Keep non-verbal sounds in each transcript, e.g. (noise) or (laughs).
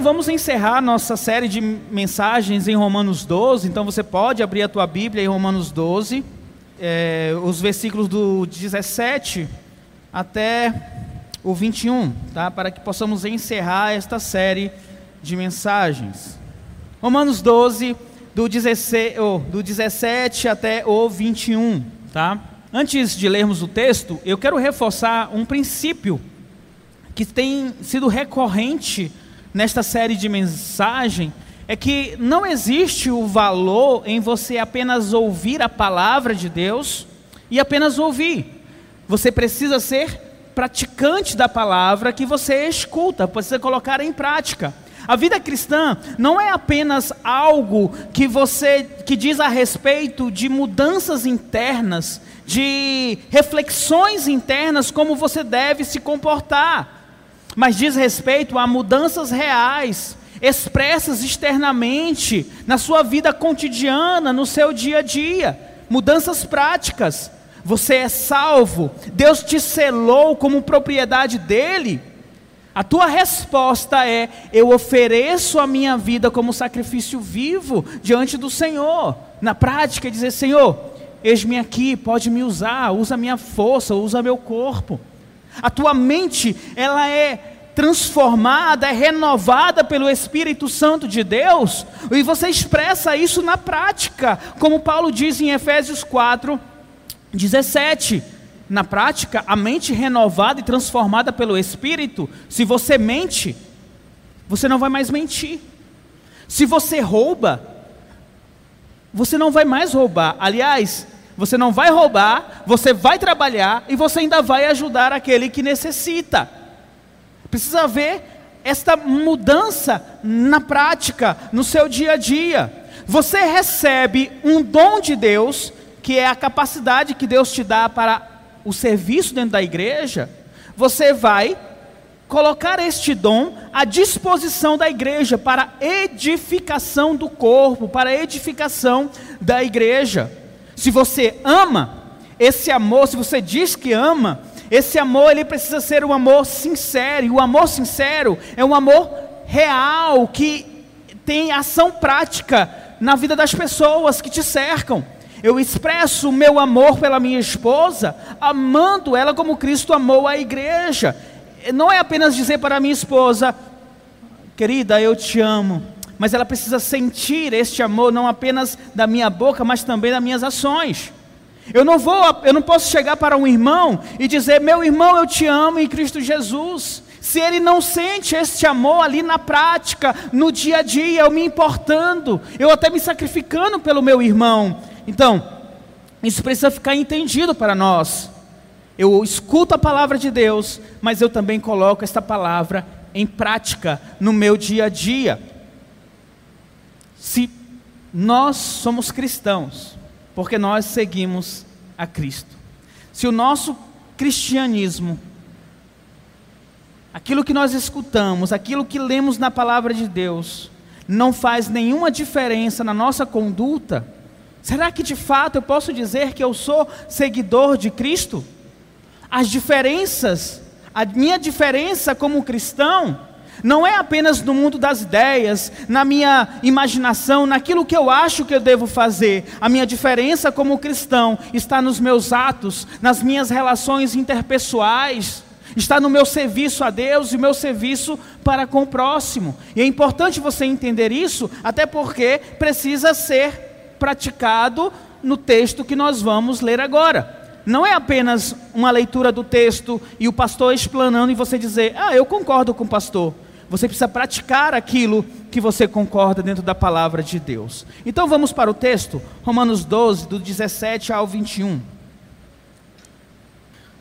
então vamos encerrar nossa série de mensagens em Romanos 12. Então você pode abrir a tua Bíblia em Romanos 12, é, os versículos do 17 até o 21, tá? Para que possamos encerrar esta série de mensagens. Romanos 12, do 16, oh, do 17 até o 21, tá? Antes de lermos o texto, eu quero reforçar um princípio que tem sido recorrente nesta série de mensagem, é que não existe o valor em você apenas ouvir a palavra de Deus e apenas ouvir. Você precisa ser praticante da palavra que você escuta, precisa colocar em prática. A vida cristã não é apenas algo que você que diz a respeito de mudanças internas, de reflexões internas como você deve se comportar, mas diz respeito a mudanças reais, expressas externamente na sua vida cotidiana, no seu dia a dia, mudanças práticas. Você é salvo, Deus te selou como propriedade dele. A tua resposta é: eu ofereço a minha vida como sacrifício vivo diante do Senhor. Na prática, é dizer: Senhor, eis-me aqui, pode me usar, usa minha força, usa meu corpo. A tua mente, ela é transformada, é renovada pelo Espírito Santo de Deus, e você expressa isso na prática, como Paulo diz em Efésios 4, 17. Na prática, a mente renovada e transformada pelo Espírito, se você mente, você não vai mais mentir. Se você rouba, você não vai mais roubar. Aliás, você não vai roubar, você vai trabalhar e você ainda vai ajudar aquele que necessita. Precisa ver esta mudança na prática, no seu dia a dia. Você recebe um dom de Deus, que é a capacidade que Deus te dá para o serviço dentro da igreja, você vai colocar este dom à disposição da igreja para edificação do corpo, para edificação da igreja. Se você ama, esse amor, se você diz que ama, esse amor ele precisa ser um amor sincero, e o amor sincero é um amor real que tem ação prática na vida das pessoas que te cercam. Eu expresso o meu amor pela minha esposa, amando ela como Cristo amou a igreja. Não é apenas dizer para minha esposa, querida, eu te amo, mas ela precisa sentir este amor não apenas da minha boca, mas também das minhas ações. Eu não vou, eu não posso chegar para um irmão e dizer: "Meu irmão, eu te amo em Cristo Jesus". Se ele não sente este amor ali na prática, no dia a dia, eu me importando, eu até me sacrificando pelo meu irmão, então, isso precisa ficar entendido para nós. Eu escuto a palavra de Deus, mas eu também coloco esta palavra em prática no meu dia a dia. Se nós somos cristãos, porque nós seguimos a Cristo. Se o nosso cristianismo, aquilo que nós escutamos, aquilo que lemos na palavra de Deus, não faz nenhuma diferença na nossa conduta, Será que de fato eu posso dizer que eu sou seguidor de Cristo? As diferenças, a minha diferença como cristão, não é apenas no mundo das ideias, na minha imaginação, naquilo que eu acho que eu devo fazer. A minha diferença como cristão está nos meus atos, nas minhas relações interpessoais, está no meu serviço a Deus e meu serviço para com o próximo. E é importante você entender isso, até porque precisa ser praticado no texto que nós vamos ler agora. Não é apenas uma leitura do texto e o pastor explanando e você dizer, ah, eu concordo com o pastor. Você precisa praticar aquilo que você concorda dentro da palavra de Deus. Então vamos para o texto, Romanos 12, do 17 ao 21.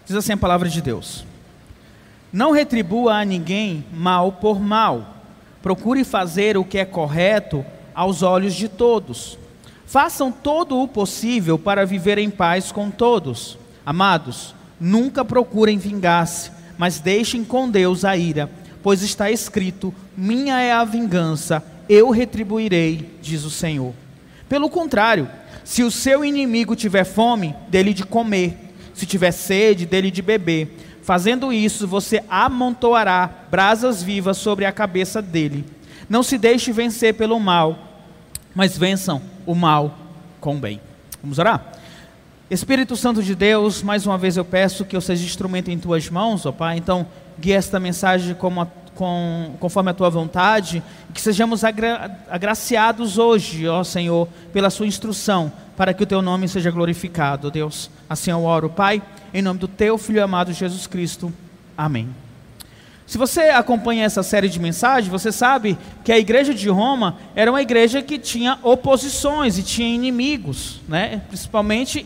Diz assim a palavra de Deus: Não retribua a ninguém mal por mal, procure fazer o que é correto aos olhos de todos. Façam todo o possível para viver em paz com todos. Amados, nunca procurem vingar-se, mas deixem com Deus a ira, pois está escrito: Minha é a vingança, eu retribuirei, diz o Senhor. Pelo contrário, se o seu inimigo tiver fome, dele de comer, se tiver sede, dele de beber. Fazendo isso, você amontoará brasas vivas sobre a cabeça dele. Não se deixe vencer pelo mal, mas vençam o mal com o bem. Vamos orar? Espírito Santo de Deus, mais uma vez eu peço que eu seja instrumento em tuas mãos, ó Pai. Então, guia esta mensagem como a, com, conforme a tua vontade, e que sejamos agra, agraciados hoje, ó Senhor, pela sua instrução, para que o teu nome seja glorificado, Deus. Assim eu oro, Pai, em nome do teu Filho amado Jesus Cristo. Amém. Se você acompanha essa série de mensagens, você sabe que a igreja de Roma era uma igreja que tinha oposições e tinha inimigos, né? principalmente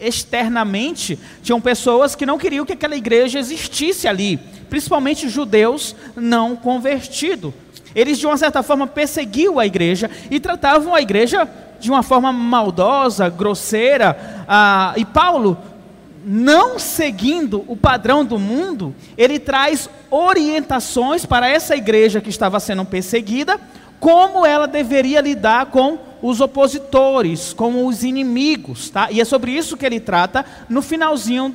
externamente, tinham pessoas que não queriam que aquela igreja existisse ali, principalmente judeus não convertidos. Eles, de uma certa forma, perseguiam a igreja e tratavam a igreja de uma forma maldosa, grosseira. Ah, e Paulo não seguindo o padrão do mundo, ele traz orientações para essa igreja que estava sendo perseguida, como ela deveria lidar com os opositores, com os inimigos, tá? E é sobre isso que ele trata no finalzinho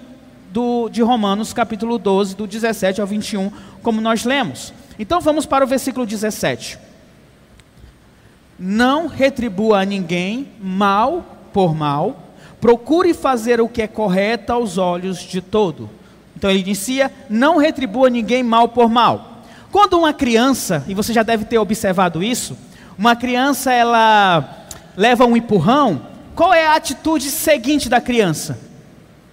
do, de Romanos, capítulo 12, do 17 ao 21, como nós lemos. Então vamos para o versículo 17. Não retribua a ninguém mal por mal, procure fazer o que é correto aos olhos de todo. Então ele inicia: não retribua ninguém mal por mal. Quando uma criança, e você já deve ter observado isso, uma criança ela leva um empurrão, qual é a atitude seguinte da criança?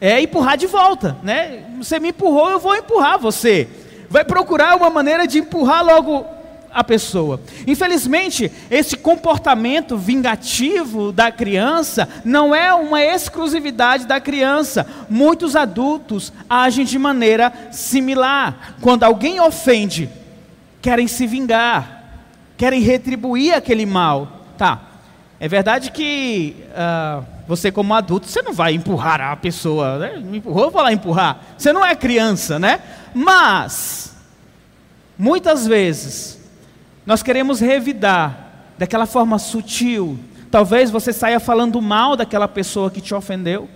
É empurrar de volta, né? Você me empurrou, eu vou empurrar você. Vai procurar uma maneira de empurrar logo a pessoa. Infelizmente, esse comportamento vingativo da criança não é uma exclusividade da criança. Muitos adultos agem de maneira similar. Quando alguém ofende, querem se vingar, querem retribuir aquele mal. Tá. É verdade que uh, você, como adulto, você não vai empurrar a pessoa, né? Me empurrou, vou lá empurrar. Você não é criança, né? Mas, muitas vezes, nós queremos revidar daquela forma sutil. Talvez você saia falando mal daquela pessoa que te ofendeu.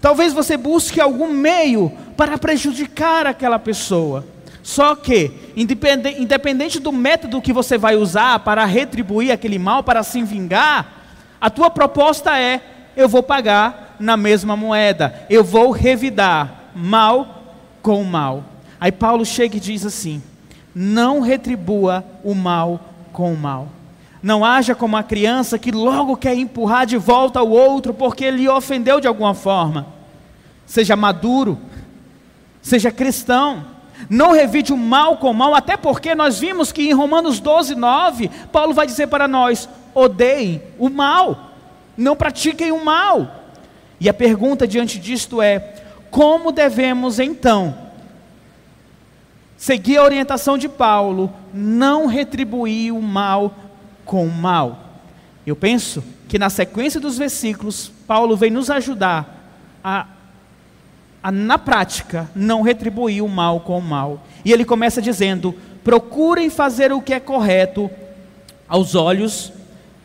Talvez você busque algum meio para prejudicar aquela pessoa. Só que, independente, do método que você vai usar para retribuir aquele mal, para se vingar, a tua proposta é: eu vou pagar na mesma moeda, eu vou revidar mal com mal. Aí Paulo chega e diz assim: não retribua o mal com o mal. Não haja como a criança que logo quer empurrar de volta o outro porque ele ofendeu de alguma forma. Seja maduro, seja cristão. Não revide o mal com o mal, até porque nós vimos que em Romanos 12, 9, Paulo vai dizer para nós: odeiem o mal, não pratiquem o mal. E a pergunta diante disto é: como devemos então seguir a orientação de Paulo, não retribuir o mal com o mal. Eu penso que na sequência dos versículos, Paulo vem nos ajudar a, na prática, não retribuir o mal com o mal. E ele começa dizendo: procurem fazer o que é correto aos olhos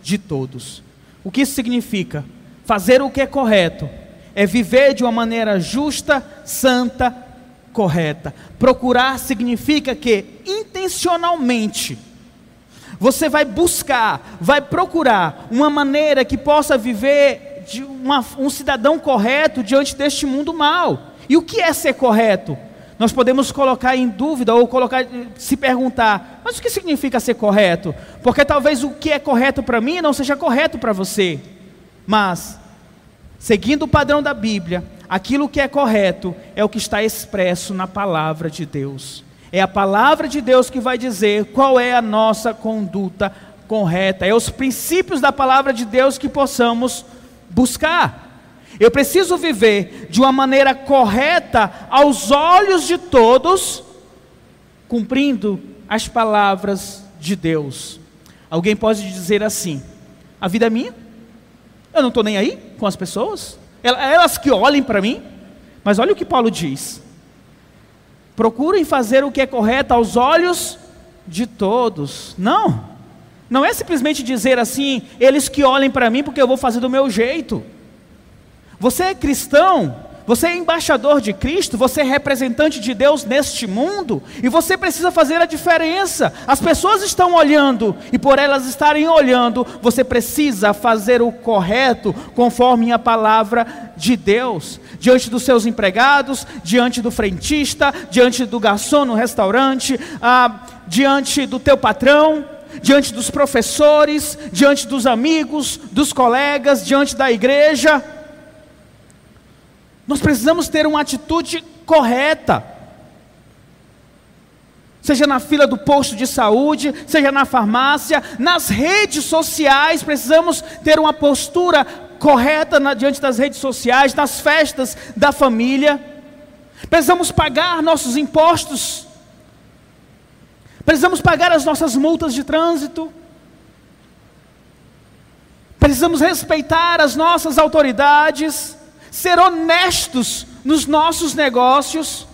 de todos. O que isso significa? Fazer o que é correto é viver de uma maneira justa, santa correta. Procurar significa que intencionalmente você vai buscar, vai procurar uma maneira que possa viver de uma, um cidadão correto diante deste mundo mal. E o que é ser correto? Nós podemos colocar em dúvida ou colocar, se perguntar, mas o que significa ser correto? Porque talvez o que é correto para mim não seja correto para você. Mas, seguindo o padrão da Bíblia, aquilo que é correto é o que está expresso na palavra de Deus. É a palavra de Deus que vai dizer qual é a nossa conduta correta. É os princípios da palavra de Deus que possamos buscar. Eu preciso viver de uma maneira correta aos olhos de todos, cumprindo as palavras de Deus. Alguém pode dizer assim: a vida é minha, eu não estou nem aí com as pessoas, elas que olhem para mim, mas olha o que Paulo diz: procurem fazer o que é correto aos olhos de todos. Não, não é simplesmente dizer assim, eles que olhem para mim porque eu vou fazer do meu jeito. Você é cristão, você é embaixador de Cristo, você é representante de Deus neste mundo, e você precisa fazer a diferença. As pessoas estão olhando, e por elas estarem olhando, você precisa fazer o correto, conforme a palavra de Deus, diante dos seus empregados, diante do frentista, diante do garçom no restaurante, ah, diante do teu patrão, diante dos professores, diante dos amigos, dos colegas, diante da igreja. Nós precisamos ter uma atitude correta. Seja na fila do posto de saúde, seja na farmácia, nas redes sociais, precisamos ter uma postura correta na, diante das redes sociais, nas festas da família. Precisamos pagar nossos impostos. Precisamos pagar as nossas multas de trânsito. Precisamos respeitar as nossas autoridades ser honestos nos nossos negócios.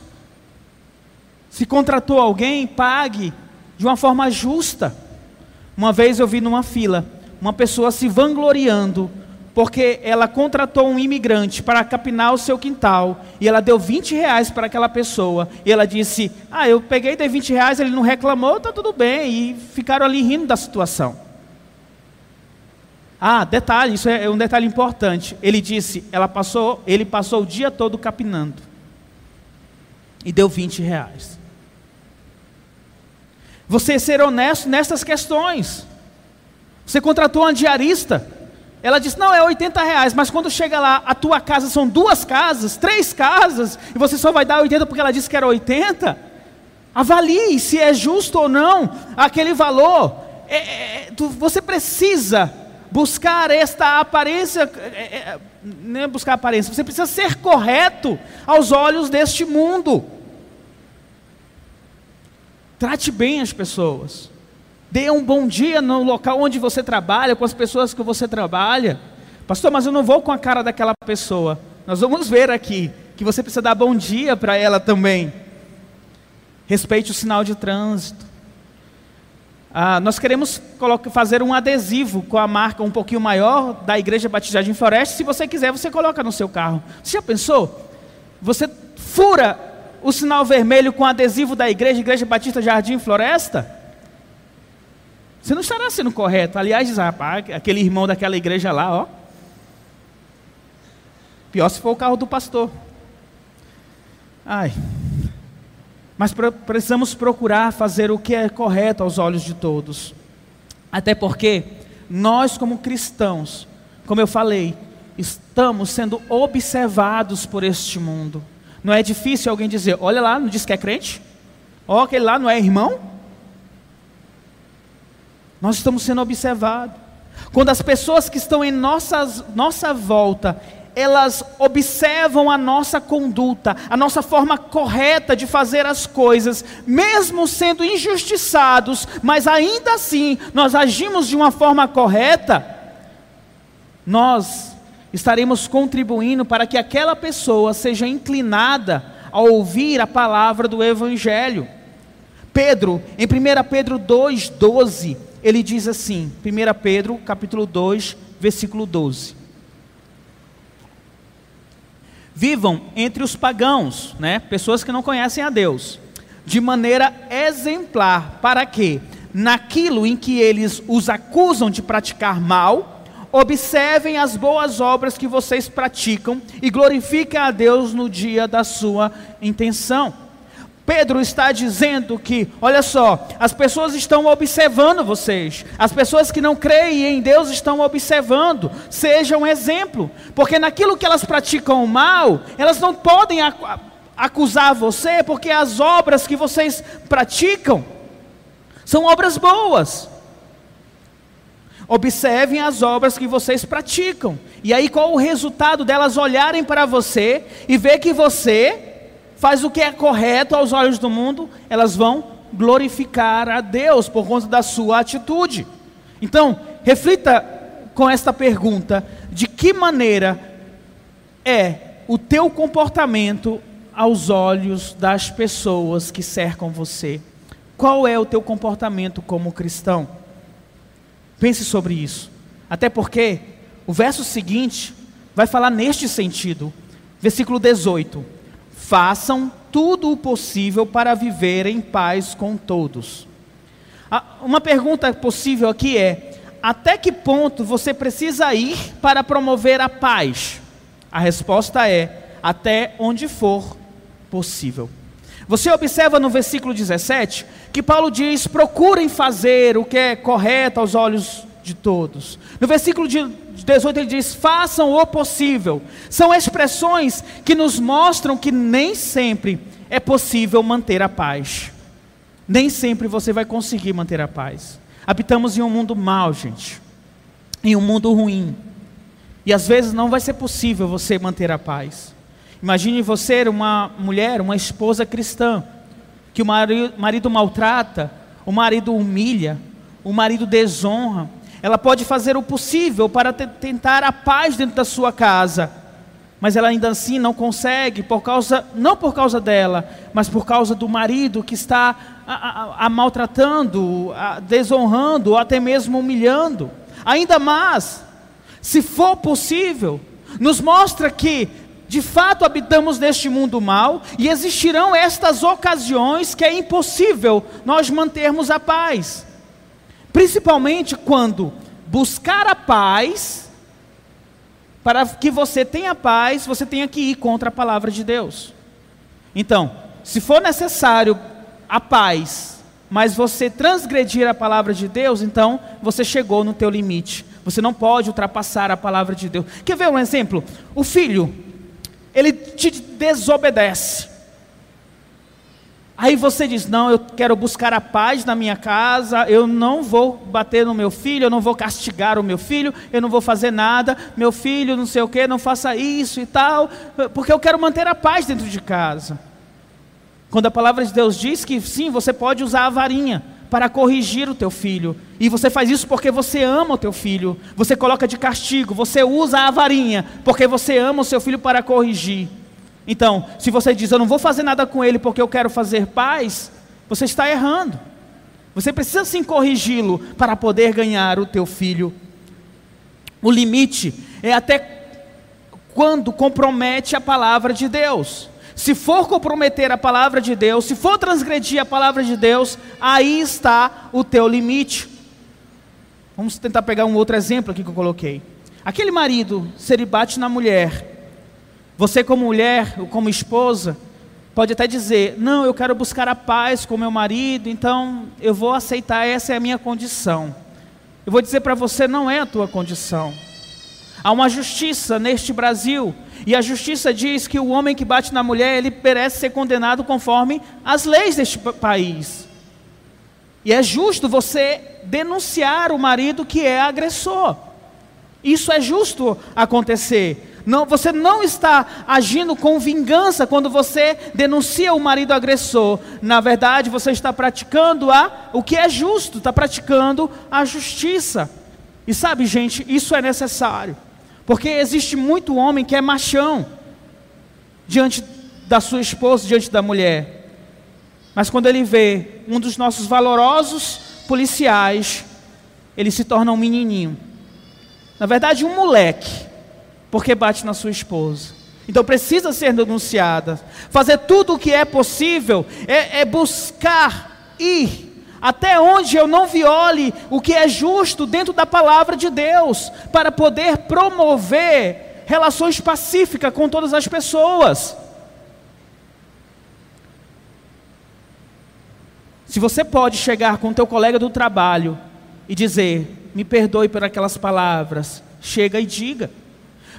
Se contratou alguém, pague de uma forma justa. Uma vez eu vi numa fila uma pessoa se vangloriando porque ela contratou um imigrante para capinar o seu quintal e ela deu 20 reais para aquela pessoa e ela disse: Ah, eu peguei, dei 20 reais, ele não reclamou, está tudo bem. E ficaram ali rindo da situação. Ah, detalhe, isso é um detalhe importante. Ele disse, ela passou, ele passou o dia todo capinando. E deu 20 reais. Você ser honesto nessas questões. Você contratou uma diarista. Ela disse, não, é 80 reais, mas quando chega lá, a tua casa são duas casas, três casas, e você só vai dar 80 porque ela disse que era 80. Avalie se é justo ou não aquele valor. É, é, é tu, você precisa buscar esta aparência, é, é, não é buscar aparência, você precisa ser correto aos olhos deste mundo. Trate bem as pessoas. Dê um bom dia no local onde você trabalha, com as pessoas que você trabalha. Pastor, mas eu não vou com a cara daquela pessoa. Nós vamos ver aqui que você precisa dar bom dia para ela também. Respeite o sinal de trânsito. Ah, nós queremos fazer um adesivo com a marca um pouquinho maior da Igreja Batista Jardim Floresta. Se você quiser, você coloca no seu carro. Você já pensou? Você fura o sinal vermelho com adesivo da igreja, Igreja Batista Jardim Floresta? Você não estará sendo correto. Aliás, rapaz, aquele irmão daquela igreja lá, ó. Pior se for o carro do pastor. Ai. Mas precisamos procurar fazer o que é correto aos olhos de todos. Até porque nós, como cristãos, como eu falei, estamos sendo observados por este mundo. Não é difícil alguém dizer: olha lá, não diz que é crente? Ó, aquele lá não é irmão? Nós estamos sendo observados. Quando as pessoas que estão em nossas, nossa volta elas observam a nossa conduta, a nossa forma correta de fazer as coisas, mesmo sendo injustiçados, mas ainda assim nós agimos de uma forma correta, nós estaremos contribuindo para que aquela pessoa seja inclinada a ouvir a palavra do Evangelho. Pedro, em 1 Pedro 2,12, ele diz assim, 1 Pedro capítulo 2, versículo 12 vivam entre os pagãos, né? pessoas que não conhecem a Deus, de maneira exemplar, para que, naquilo em que eles os acusam de praticar mal, observem as boas obras que vocês praticam e glorifiquem a Deus no dia da sua intenção. Pedro está dizendo que, olha só, as pessoas estão observando vocês, as pessoas que não creem em Deus estão observando, seja um exemplo, porque naquilo que elas praticam mal, elas não podem acusar você, porque as obras que vocês praticam são obras boas. Observem as obras que vocês praticam, e aí qual o resultado delas olharem para você e ver que você faz o que é correto aos olhos do mundo, elas vão glorificar a Deus por conta da sua atitude. Então, reflita com esta pergunta: de que maneira é o teu comportamento aos olhos das pessoas que cercam você? Qual é o teu comportamento como cristão? Pense sobre isso. Até porque o verso seguinte vai falar neste sentido. Versículo 18: Façam tudo o possível para viver em paz com todos. Uma pergunta possível aqui é: até que ponto você precisa ir para promover a paz? A resposta é: até onde for possível. Você observa no versículo 17 que Paulo diz: procurem fazer o que é correto aos olhos de todos. No versículo 18 ele diz: façam o possível. São expressões que nos mostram que nem sempre é possível manter a paz. Nem sempre você vai conseguir manter a paz. Habitamos em um mundo mau, gente. Em um mundo ruim. E às vezes não vai ser possível você manter a paz. Imagine você uma mulher, uma esposa cristã, que o marido maltrata, o marido humilha, o marido desonra. Ela pode fazer o possível para tentar a paz dentro da sua casa, mas ela ainda assim não consegue, por causa, não por causa dela, mas por causa do marido que está a, a, a maltratando, a, desonrando, ou até mesmo humilhando. Ainda mais, se for possível, nos mostra que de fato habitamos neste mundo mal e existirão estas ocasiões que é impossível nós mantermos a paz. Principalmente quando buscar a paz, para que você tenha paz, você tenha que ir contra a palavra de Deus. Então, se for necessário a paz, mas você transgredir a palavra de Deus, então você chegou no teu limite. Você não pode ultrapassar a palavra de Deus. Quer ver um exemplo? O filho ele te desobedece. Aí você diz: Não, eu quero buscar a paz na minha casa, eu não vou bater no meu filho, eu não vou castigar o meu filho, eu não vou fazer nada, meu filho, não sei o que, não faça isso e tal, porque eu quero manter a paz dentro de casa. Quando a palavra de Deus diz que sim, você pode usar a varinha, para corrigir o teu filho. E você faz isso porque você ama o teu filho. Você coloca de castigo, você usa a varinha porque você ama o seu filho para corrigir. Então, se você diz, eu não vou fazer nada com ele porque eu quero fazer paz, você está errando. Você precisa sim corrigi-lo para poder ganhar o teu filho. O limite é até quando compromete a palavra de Deus. Se for comprometer a palavra de Deus, se for transgredir a palavra de Deus, aí está o teu limite. Vamos tentar pegar um outro exemplo aqui que eu coloquei. Aquele marido, se ele bate na mulher, você como mulher, ou como esposa, pode até dizer: Não, eu quero buscar a paz com meu marido, então eu vou aceitar, essa é a minha condição. Eu vou dizer para você: não é a tua condição. Há uma justiça neste Brasil, e a justiça diz que o homem que bate na mulher, ele merece ser condenado conforme as leis deste país. E é justo você denunciar o marido que é agressor. Isso é justo acontecer. Não, você não está agindo com vingança quando você denuncia o marido agressor. Na verdade, você está praticando a, o que é justo, está praticando a justiça. E sabe, gente, isso é necessário. Porque existe muito homem que é machão diante da sua esposa, diante da mulher. Mas quando ele vê um dos nossos valorosos policiais, ele se torna um menininho. Na verdade, um moleque, porque bate na sua esposa. Então precisa ser denunciada. Fazer tudo o que é possível é, é buscar ir até onde eu não viole o que é justo dentro da palavra de Deus, para poder promover relações pacíficas com todas as pessoas. Se você pode chegar com teu colega do trabalho e dizer: "Me perdoe por aquelas palavras", chega e diga.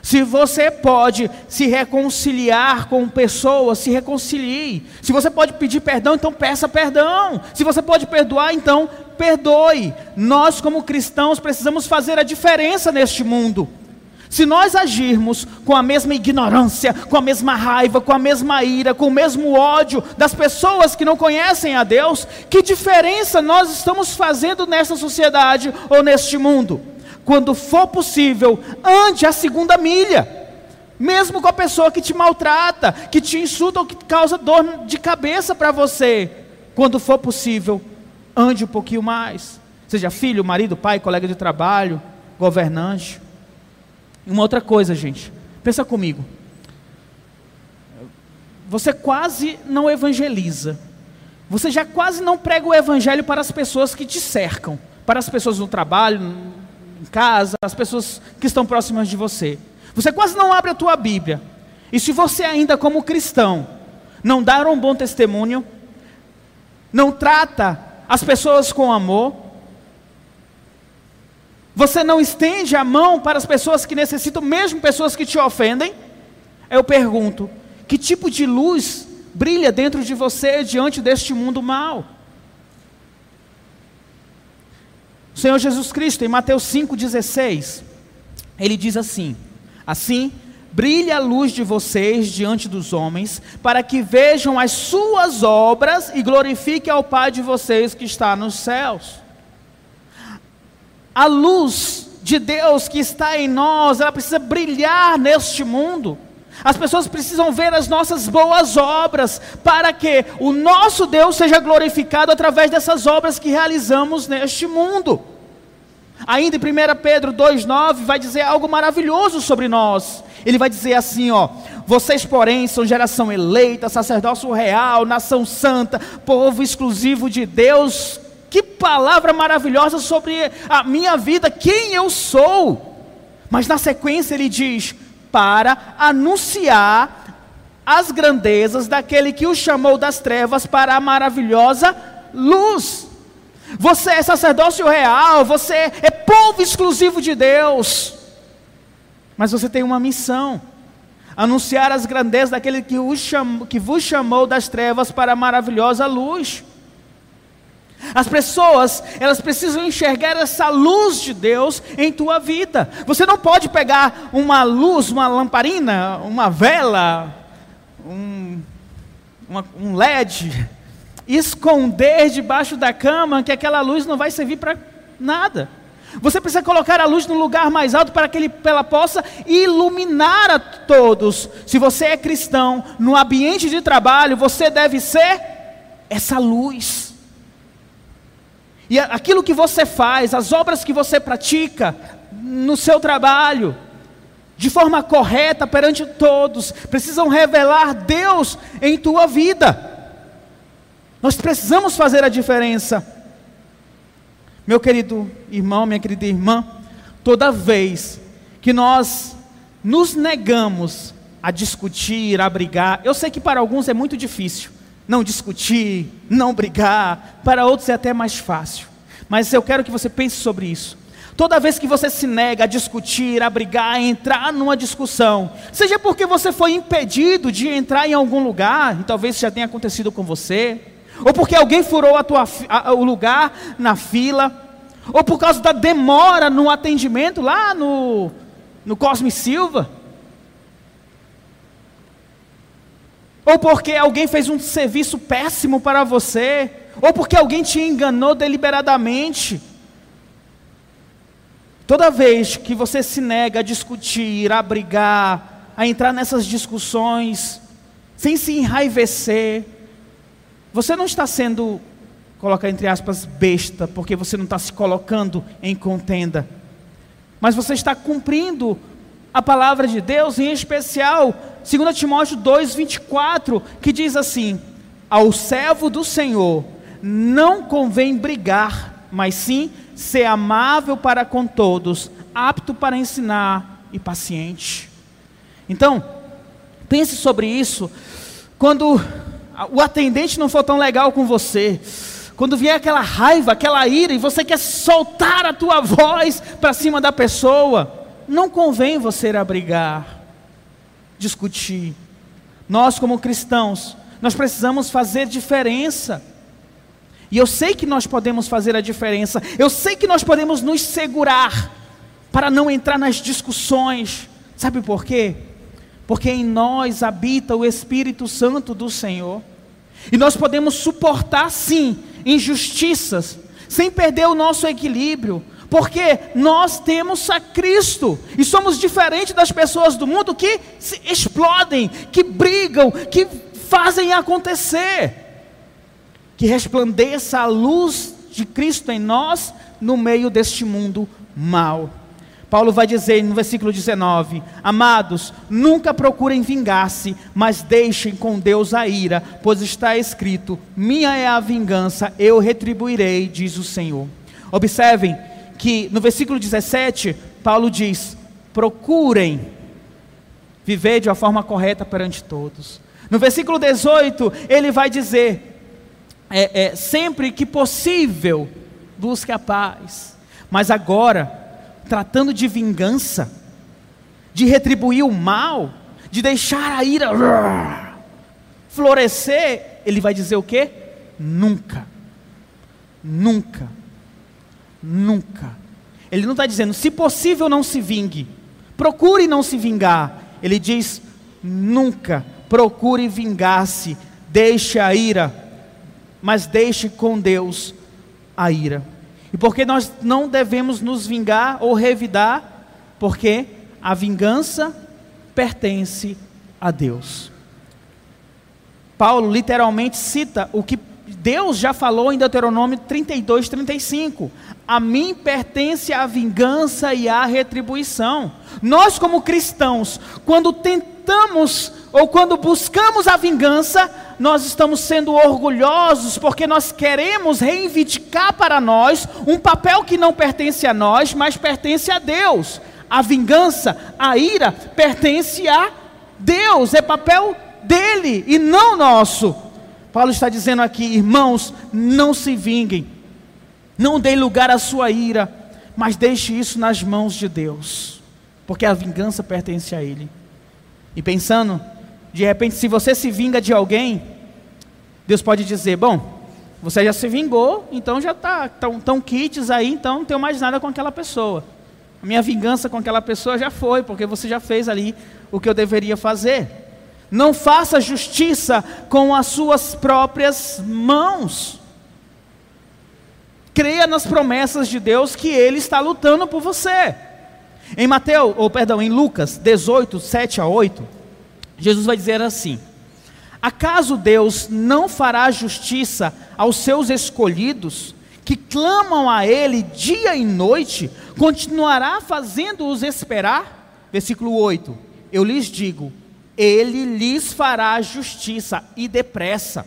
Se você pode se reconciliar com pessoas, se reconcilie. Se você pode pedir perdão, então peça perdão. Se você pode perdoar, então perdoe. Nós, como cristãos, precisamos fazer a diferença neste mundo. Se nós agirmos com a mesma ignorância, com a mesma raiva, com a mesma ira, com o mesmo ódio das pessoas que não conhecem a Deus, que diferença nós estamos fazendo nessa sociedade ou neste mundo? Quando for possível, ande a segunda milha. Mesmo com a pessoa que te maltrata, que te insulta ou que causa dor de cabeça para você, quando for possível, ande um pouquinho mais. Seja filho, marido, pai, colega de trabalho, governante. Uma outra coisa, gente, pensa comigo. você quase não evangeliza. Você já quase não prega o evangelho para as pessoas que te cercam, para as pessoas no trabalho, em casa, as pessoas que estão próximas de você. Você quase não abre a tua Bíblia. E se você ainda como cristão não dar um bom testemunho, não trata as pessoas com amor, você não estende a mão para as pessoas que necessitam, mesmo pessoas que te ofendem, eu pergunto: que tipo de luz brilha dentro de você diante deste mundo mal? O Senhor Jesus Cristo, em Mateus 5,16, ele diz assim: Assim, brilhe a luz de vocês diante dos homens, para que vejam as suas obras e glorifiquem ao Pai de vocês que está nos céus. A luz de Deus que está em nós, ela precisa brilhar neste mundo. As pessoas precisam ver as nossas boas obras, para que o nosso Deus seja glorificado através dessas obras que realizamos neste mundo. Ainda em 1 Pedro 2,9 vai dizer algo maravilhoso sobre nós. Ele vai dizer assim: ó, vocês, porém, são geração eleita, sacerdócio real, nação santa, povo exclusivo de Deus. Que palavra maravilhosa sobre a minha vida, quem eu sou. Mas na sequência ele diz: para anunciar as grandezas daquele que o chamou das trevas para a maravilhosa luz. Você é sacerdócio real, você é povo exclusivo de Deus. Mas você tem uma missão: anunciar as grandezas daquele que, chamou, que vos chamou das trevas para a maravilhosa luz. As pessoas, elas precisam enxergar essa luz de Deus em tua vida. Você não pode pegar uma luz, uma lamparina, uma vela, um, uma, um LED, esconder debaixo da cama que aquela luz não vai servir para nada. Você precisa colocar a luz no lugar mais alto para que ele, ela possa iluminar a todos. Se você é cristão, no ambiente de trabalho, você deve ser essa luz. E aquilo que você faz, as obras que você pratica no seu trabalho, de forma correta perante todos, precisam revelar Deus em tua vida. Nós precisamos fazer a diferença. Meu querido irmão, minha querida irmã, toda vez que nós nos negamos a discutir, a brigar, eu sei que para alguns é muito difícil, não discutir, não brigar, para outros é até mais fácil. Mas eu quero que você pense sobre isso. Toda vez que você se nega a discutir, a brigar, a entrar numa discussão, seja porque você foi impedido de entrar em algum lugar, e talvez já tenha acontecido com você, ou porque alguém furou a tua, a, o lugar na fila, ou por causa da demora no atendimento lá no, no Cosme Silva, ou porque alguém fez um serviço péssimo para você, ou porque alguém te enganou deliberadamente. Toda vez que você se nega a discutir, a brigar, a entrar nessas discussões, sem se enraivecer, você não está sendo, coloca entre aspas, besta, porque você não está se colocando em contenda, mas você está cumprindo a palavra de Deus, em especial 2 Timóteo 2,24, que diz assim: Ao servo do Senhor não convém brigar, mas sim ser amável para com todos, apto para ensinar e paciente. Então, pense sobre isso. Quando o atendente não for tão legal com você, quando vier aquela raiva, aquela ira, e você quer soltar a tua voz para cima da pessoa, não convém você abrigar, discutir. Nós, como cristãos, nós precisamos fazer diferença. E eu sei que nós podemos fazer a diferença. Eu sei que nós podemos nos segurar para não entrar nas discussões. Sabe por quê? Porque em nós habita o Espírito Santo do Senhor. E nós podemos suportar, sim, injustiças, sem perder o nosso equilíbrio, porque nós temos a Cristo e somos diferentes das pessoas do mundo que explodem, que brigam, que fazem acontecer. Que resplandeça a luz de Cristo em nós no meio deste mundo mal. Paulo vai dizer no versículo 19: Amados, nunca procurem vingar-se, mas deixem com Deus a ira, pois está escrito: Minha é a vingança, eu retribuirei, diz o Senhor. Observem que no versículo 17, Paulo diz: Procurem viver de uma forma correta perante todos. No versículo 18, ele vai dizer: é, é, Sempre que possível, busque a paz. Mas agora, tratando de vingança, de retribuir o mal, de deixar a ira florescer, ele vai dizer o quê? Nunca, nunca, nunca. Ele não está dizendo, se possível, não se vingue, procure não se vingar. Ele diz, nunca procure vingar-se, deixe a ira, mas deixe com Deus a ira. E porque nós não devemos nos vingar ou revidar, porque a vingança pertence a Deus. Paulo literalmente cita o que Deus já falou em Deuteronômio 32, 35. A mim pertence a vingança e a retribuição. Nós, como cristãos, quando tentamos ou quando buscamos a vingança, nós estamos sendo orgulhosos porque nós queremos reivindicar para nós um papel que não pertence a nós, mas pertence a Deus. A vingança, a ira, pertence a Deus, é papel dele e não nosso. Paulo está dizendo aqui, irmãos, não se vinguem, não dê lugar à sua ira, mas deixe isso nas mãos de Deus, porque a vingança pertence a Ele. E pensando de repente, se você se vinga de alguém, Deus pode dizer: Bom, você já se vingou, então já está, tão, tão kits aí, então não tenho mais nada com aquela pessoa. A minha vingança com aquela pessoa já foi, porque você já fez ali o que eu deveria fazer. Não faça justiça com as suas próprias mãos. Creia nas promessas de Deus que Ele está lutando por você. Em Mateus, ou perdão, em Lucas 18, 7 a 8, Jesus vai dizer assim: Acaso Deus não fará justiça aos seus escolhidos, que clamam a Ele dia e noite, continuará fazendo-os esperar? Versículo 8: Eu lhes digo, Ele lhes fará justiça e depressa.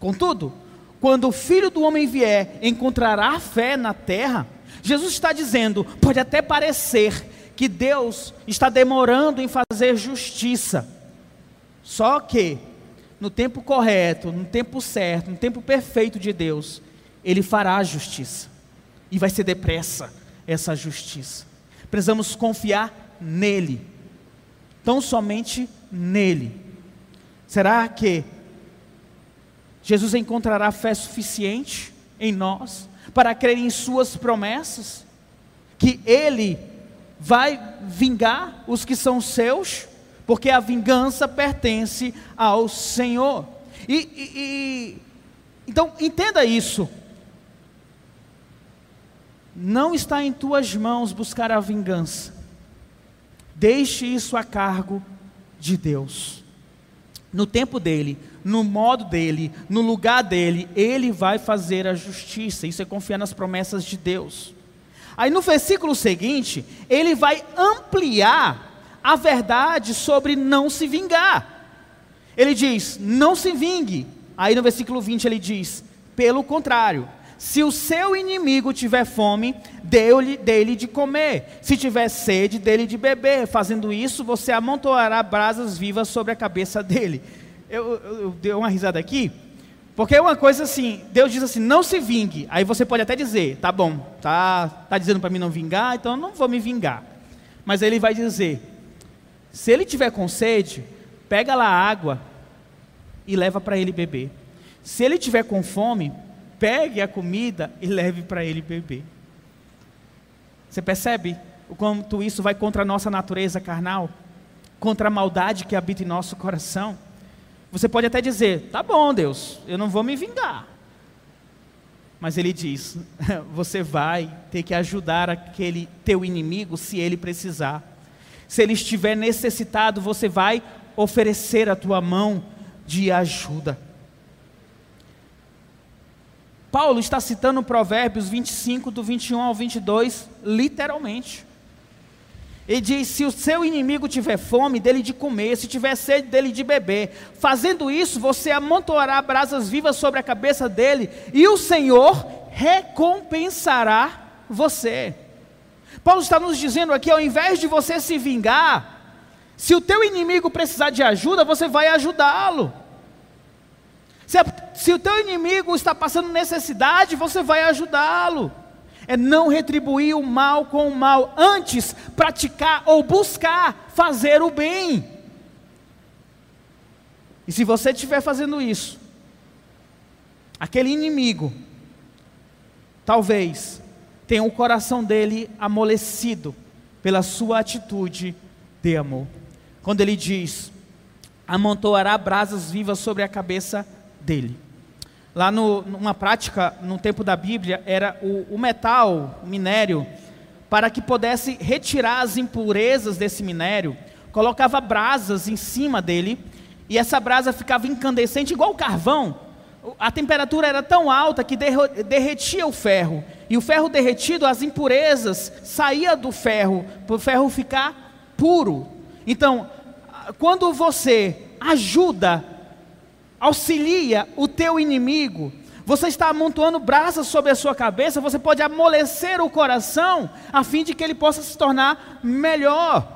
Contudo, quando o filho do homem vier, encontrará fé na terra? Jesus está dizendo, pode até parecer que Deus está demorando em fazer justiça, só que, no tempo correto, no tempo certo, no tempo perfeito de Deus, Ele fará a justiça. E vai ser depressa essa justiça. Precisamos confiar nele. Tão somente nele. Será que Jesus encontrará fé suficiente em nós para crer em Suas promessas? Que Ele vai vingar os que são seus? porque a vingança pertence ao Senhor. E, e, e, então entenda isso. Não está em tuas mãos buscar a vingança. Deixe isso a cargo de Deus. No tempo dele, no modo dele, no lugar dele, ele vai fazer a justiça. Isso é confiar nas promessas de Deus. Aí no versículo seguinte, ele vai ampliar a verdade sobre não se vingar. Ele diz: não se vingue. Aí no versículo 20 ele diz: pelo contrário, se o seu inimigo tiver fome, dê-lhe de comer. Se tiver sede, dele de beber. Fazendo isso, você amontoará brasas vivas sobre a cabeça dele. Eu, eu, eu dei uma risada aqui, porque é uma coisa assim, Deus diz assim, não se vingue. Aí você pode até dizer, tá bom, tá, tá dizendo para mim não vingar, então eu não vou me vingar. Mas ele vai dizer, se ele tiver com sede, pega lá água e leva para ele beber. Se ele tiver com fome, pegue a comida e leve para ele beber. Você percebe o quanto isso vai contra a nossa natureza carnal? Contra a maldade que habita em nosso coração? Você pode até dizer: tá bom, Deus, eu não vou me vingar. Mas ele diz: (laughs) você vai ter que ajudar aquele teu inimigo se ele precisar. Se ele estiver necessitado, você vai oferecer a tua mão de ajuda. Paulo está citando Provérbios 25, do 21 ao 22, literalmente. Ele diz: se o seu inimigo tiver fome, dele de comer, se tiver sede, dele de beber. Fazendo isso, você amontoará brasas vivas sobre a cabeça dele, e o Senhor recompensará você. Paulo está nos dizendo aqui: ao invés de você se vingar, se o teu inimigo precisar de ajuda, você vai ajudá-lo. Se, se, o teu inimigo está passando necessidade, você vai ajudá-lo é não retribuir o mal com o mal, antes praticar ou buscar fazer o bem. E se você estiver fazendo isso, aquele inimigo, talvez tenha o coração dele amolecido pela sua atitude de amor. Quando ele diz: amontoará brasas vivas sobre a cabeça dele. Lá no, numa prática, no tempo da Bíblia, era o, o metal, o minério, para que pudesse retirar as impurezas desse minério, colocava brasas em cima dele, e essa brasa ficava incandescente, igual carvão. A temperatura era tão alta que derretia o ferro. E o ferro derretido, as impurezas saía do ferro, para o ferro ficar puro. Então, quando você ajuda auxilia o teu inimigo, você está amontoando brasas sobre a sua cabeça, você pode amolecer o coração, a fim de que ele possa se tornar melhor.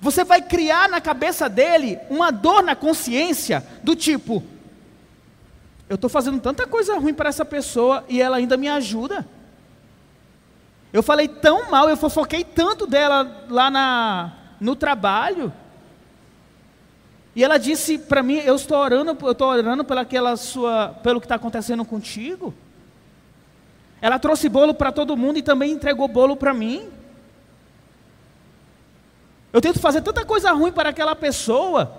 Você vai criar na cabeça dele uma dor na consciência, do tipo: eu estou fazendo tanta coisa ruim para essa pessoa e ela ainda me ajuda. Eu falei tão mal, eu fofoquei tanto dela lá na, no trabalho. E ela disse para mim: Eu estou orando, eu estou orando pela sua, pelo que está acontecendo contigo. Ela trouxe bolo para todo mundo e também entregou bolo para mim. Eu tento fazer tanta coisa ruim para aquela pessoa.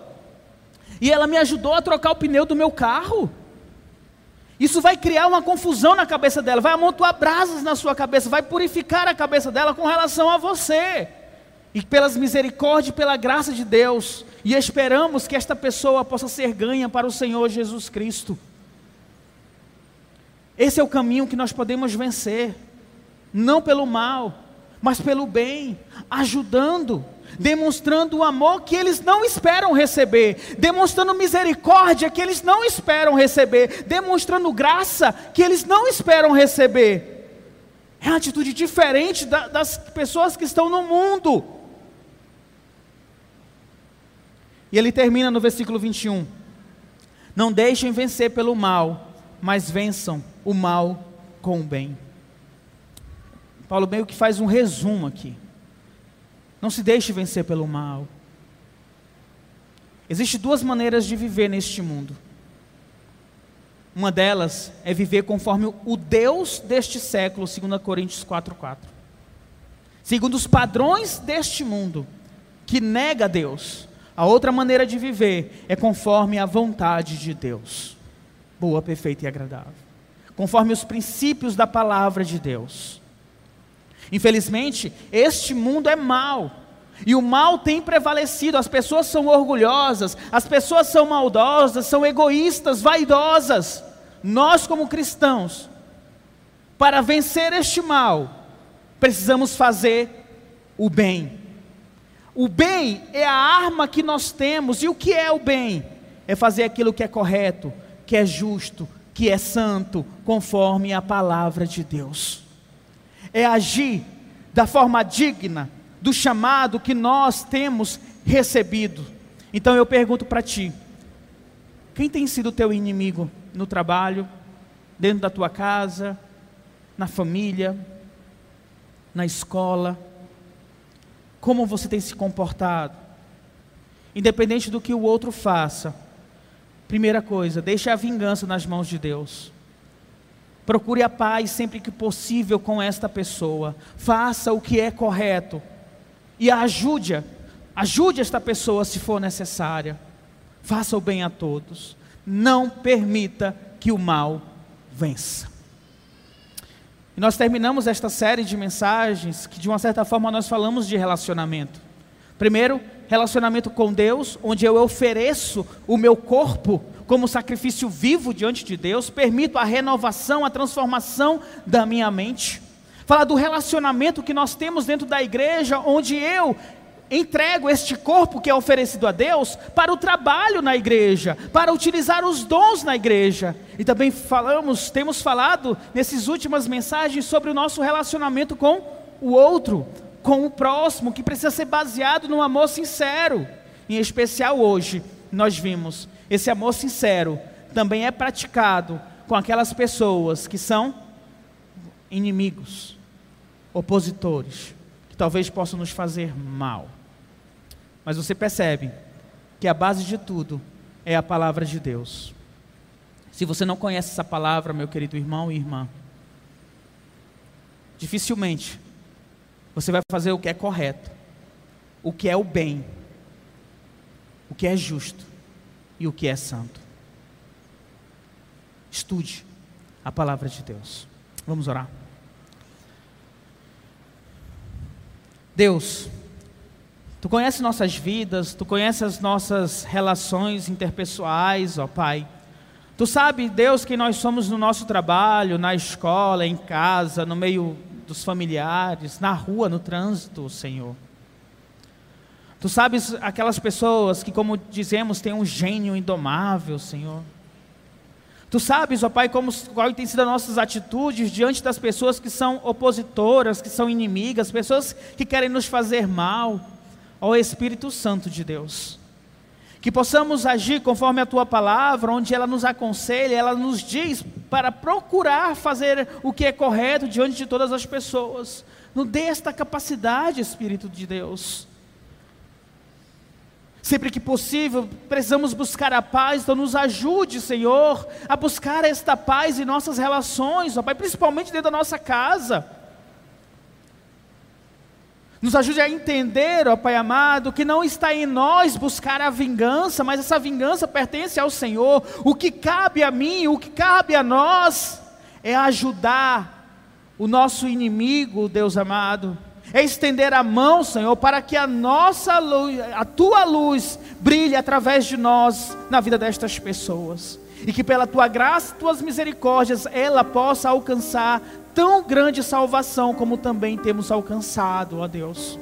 E ela me ajudou a trocar o pneu do meu carro. Isso vai criar uma confusão na cabeça dela, vai amontoar brasas na sua cabeça, vai purificar a cabeça dela com relação a você. E pelas misericórdias e pela graça de Deus, e esperamos que esta pessoa possa ser ganha para o Senhor Jesus Cristo. Esse é o caminho que nós podemos vencer, não pelo mal, mas pelo bem, ajudando, demonstrando o amor que eles não esperam receber, demonstrando misericórdia que eles não esperam receber, demonstrando graça que eles não esperam receber. É uma atitude diferente da, das pessoas que estão no mundo. E ele termina no versículo 21. Não deixem vencer pelo mal, mas vençam o mal com o bem. Paulo meio que faz um resumo aqui. Não se deixe vencer pelo mal. Existem duas maneiras de viver neste mundo. Uma delas é viver conforme o Deus deste século, 2 Coríntios 4,4. Segundo os padrões deste mundo, que nega Deus, a outra maneira de viver é conforme a vontade de Deus, boa, perfeita e agradável, conforme os princípios da palavra de Deus. Infelizmente, este mundo é mau, e o mal tem prevalecido, as pessoas são orgulhosas, as pessoas são maldosas, são egoístas, vaidosas. Nós, como cristãos, para vencer este mal, precisamos fazer o bem. O bem é a arma que nós temos. E o que é o bem? É fazer aquilo que é correto, que é justo, que é santo, conforme a palavra de Deus. É agir da forma digna do chamado que nós temos recebido. Então eu pergunto para ti: quem tem sido teu inimigo no trabalho, dentro da tua casa, na família, na escola? Como você tem se comportado. Independente do que o outro faça. Primeira coisa, deixe a vingança nas mãos de Deus. Procure a paz sempre que possível com esta pessoa. Faça o que é correto. E ajude, ajude esta pessoa se for necessária. Faça o bem a todos. Não permita que o mal vença. E nós terminamos esta série de mensagens que, de uma certa forma, nós falamos de relacionamento. Primeiro, relacionamento com Deus, onde eu ofereço o meu corpo como sacrifício vivo diante de Deus, permito a renovação, a transformação da minha mente. Fala do relacionamento que nós temos dentro da igreja, onde eu entrego este corpo que é oferecido a Deus para o trabalho na igreja, para utilizar os dons na igreja. E também falamos, temos falado nessas últimas mensagens sobre o nosso relacionamento com o outro, com o próximo, que precisa ser baseado no amor sincero. Em especial hoje, nós vimos esse amor sincero também é praticado com aquelas pessoas que são inimigos, opositores, que talvez possam nos fazer mal. Mas você percebe que a base de tudo é a palavra de Deus. Se você não conhece essa palavra, meu querido irmão e irmã, dificilmente você vai fazer o que é correto, o que é o bem, o que é justo e o que é santo. Estude a palavra de Deus. Vamos orar. Deus, Tu conheces nossas vidas, Tu conheces as nossas relações interpessoais, ó Pai. Tu sabe, Deus, quem nós somos no nosso trabalho, na escola, em casa, no meio dos familiares, na rua, no trânsito, Senhor. Tu sabes aquelas pessoas que, como dizemos, têm um gênio indomável, Senhor. Tu sabes, ó Pai, como, qual tem sido as nossas atitudes diante das pessoas que são opositoras, que são inimigas, pessoas que querem nos fazer mal ao Espírito Santo de Deus. Que possamos agir conforme a tua palavra, onde ela nos aconselha, ela nos diz para procurar fazer o que é correto diante de todas as pessoas. Nos dê esta capacidade, Espírito de Deus. Sempre que possível, precisamos buscar a paz, então nos ajude, Senhor, a buscar esta paz em nossas relações, ó Pai, principalmente dentro da nossa casa. Nos ajude a entender, ó Pai amado, que não está em nós buscar a vingança, mas essa vingança pertence ao Senhor. O que cabe a mim, o que cabe a nós, é ajudar o nosso inimigo, Deus amado. É estender a mão, Senhor, para que a nossa luz, a tua luz, brilhe através de nós na vida destas pessoas. E que pela tua graça e tuas misericórdias ela possa alcançar tão grande salvação como também temos alcançado, ó Deus.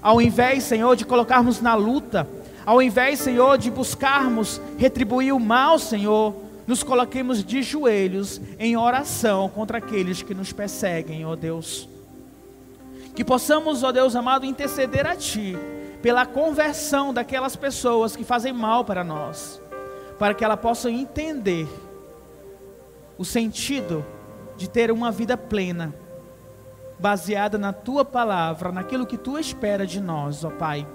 Ao invés, Senhor, de colocarmos na luta, ao invés, Senhor, de buscarmos retribuir o mal, Senhor, nos coloquemos de joelhos em oração contra aqueles que nos perseguem, ó Deus. Que possamos, ó Deus amado, interceder a Ti pela conversão daquelas pessoas que fazem mal para nós, para que ela possa entender o sentido de ter uma vida plena, baseada na tua palavra, naquilo que tu espera de nós, ó Pai.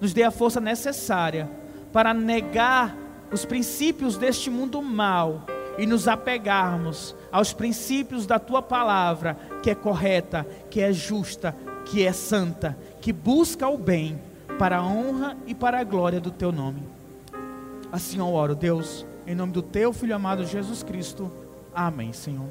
Nos dê a força necessária para negar os princípios deste mundo mal e nos apegarmos aos princípios da tua palavra, que é correta, que é justa, que é santa, que busca o bem para a honra e para a glória do teu nome. Assim eu oro, Deus, em nome do teu filho amado Jesus Cristo. Amém, Senhor.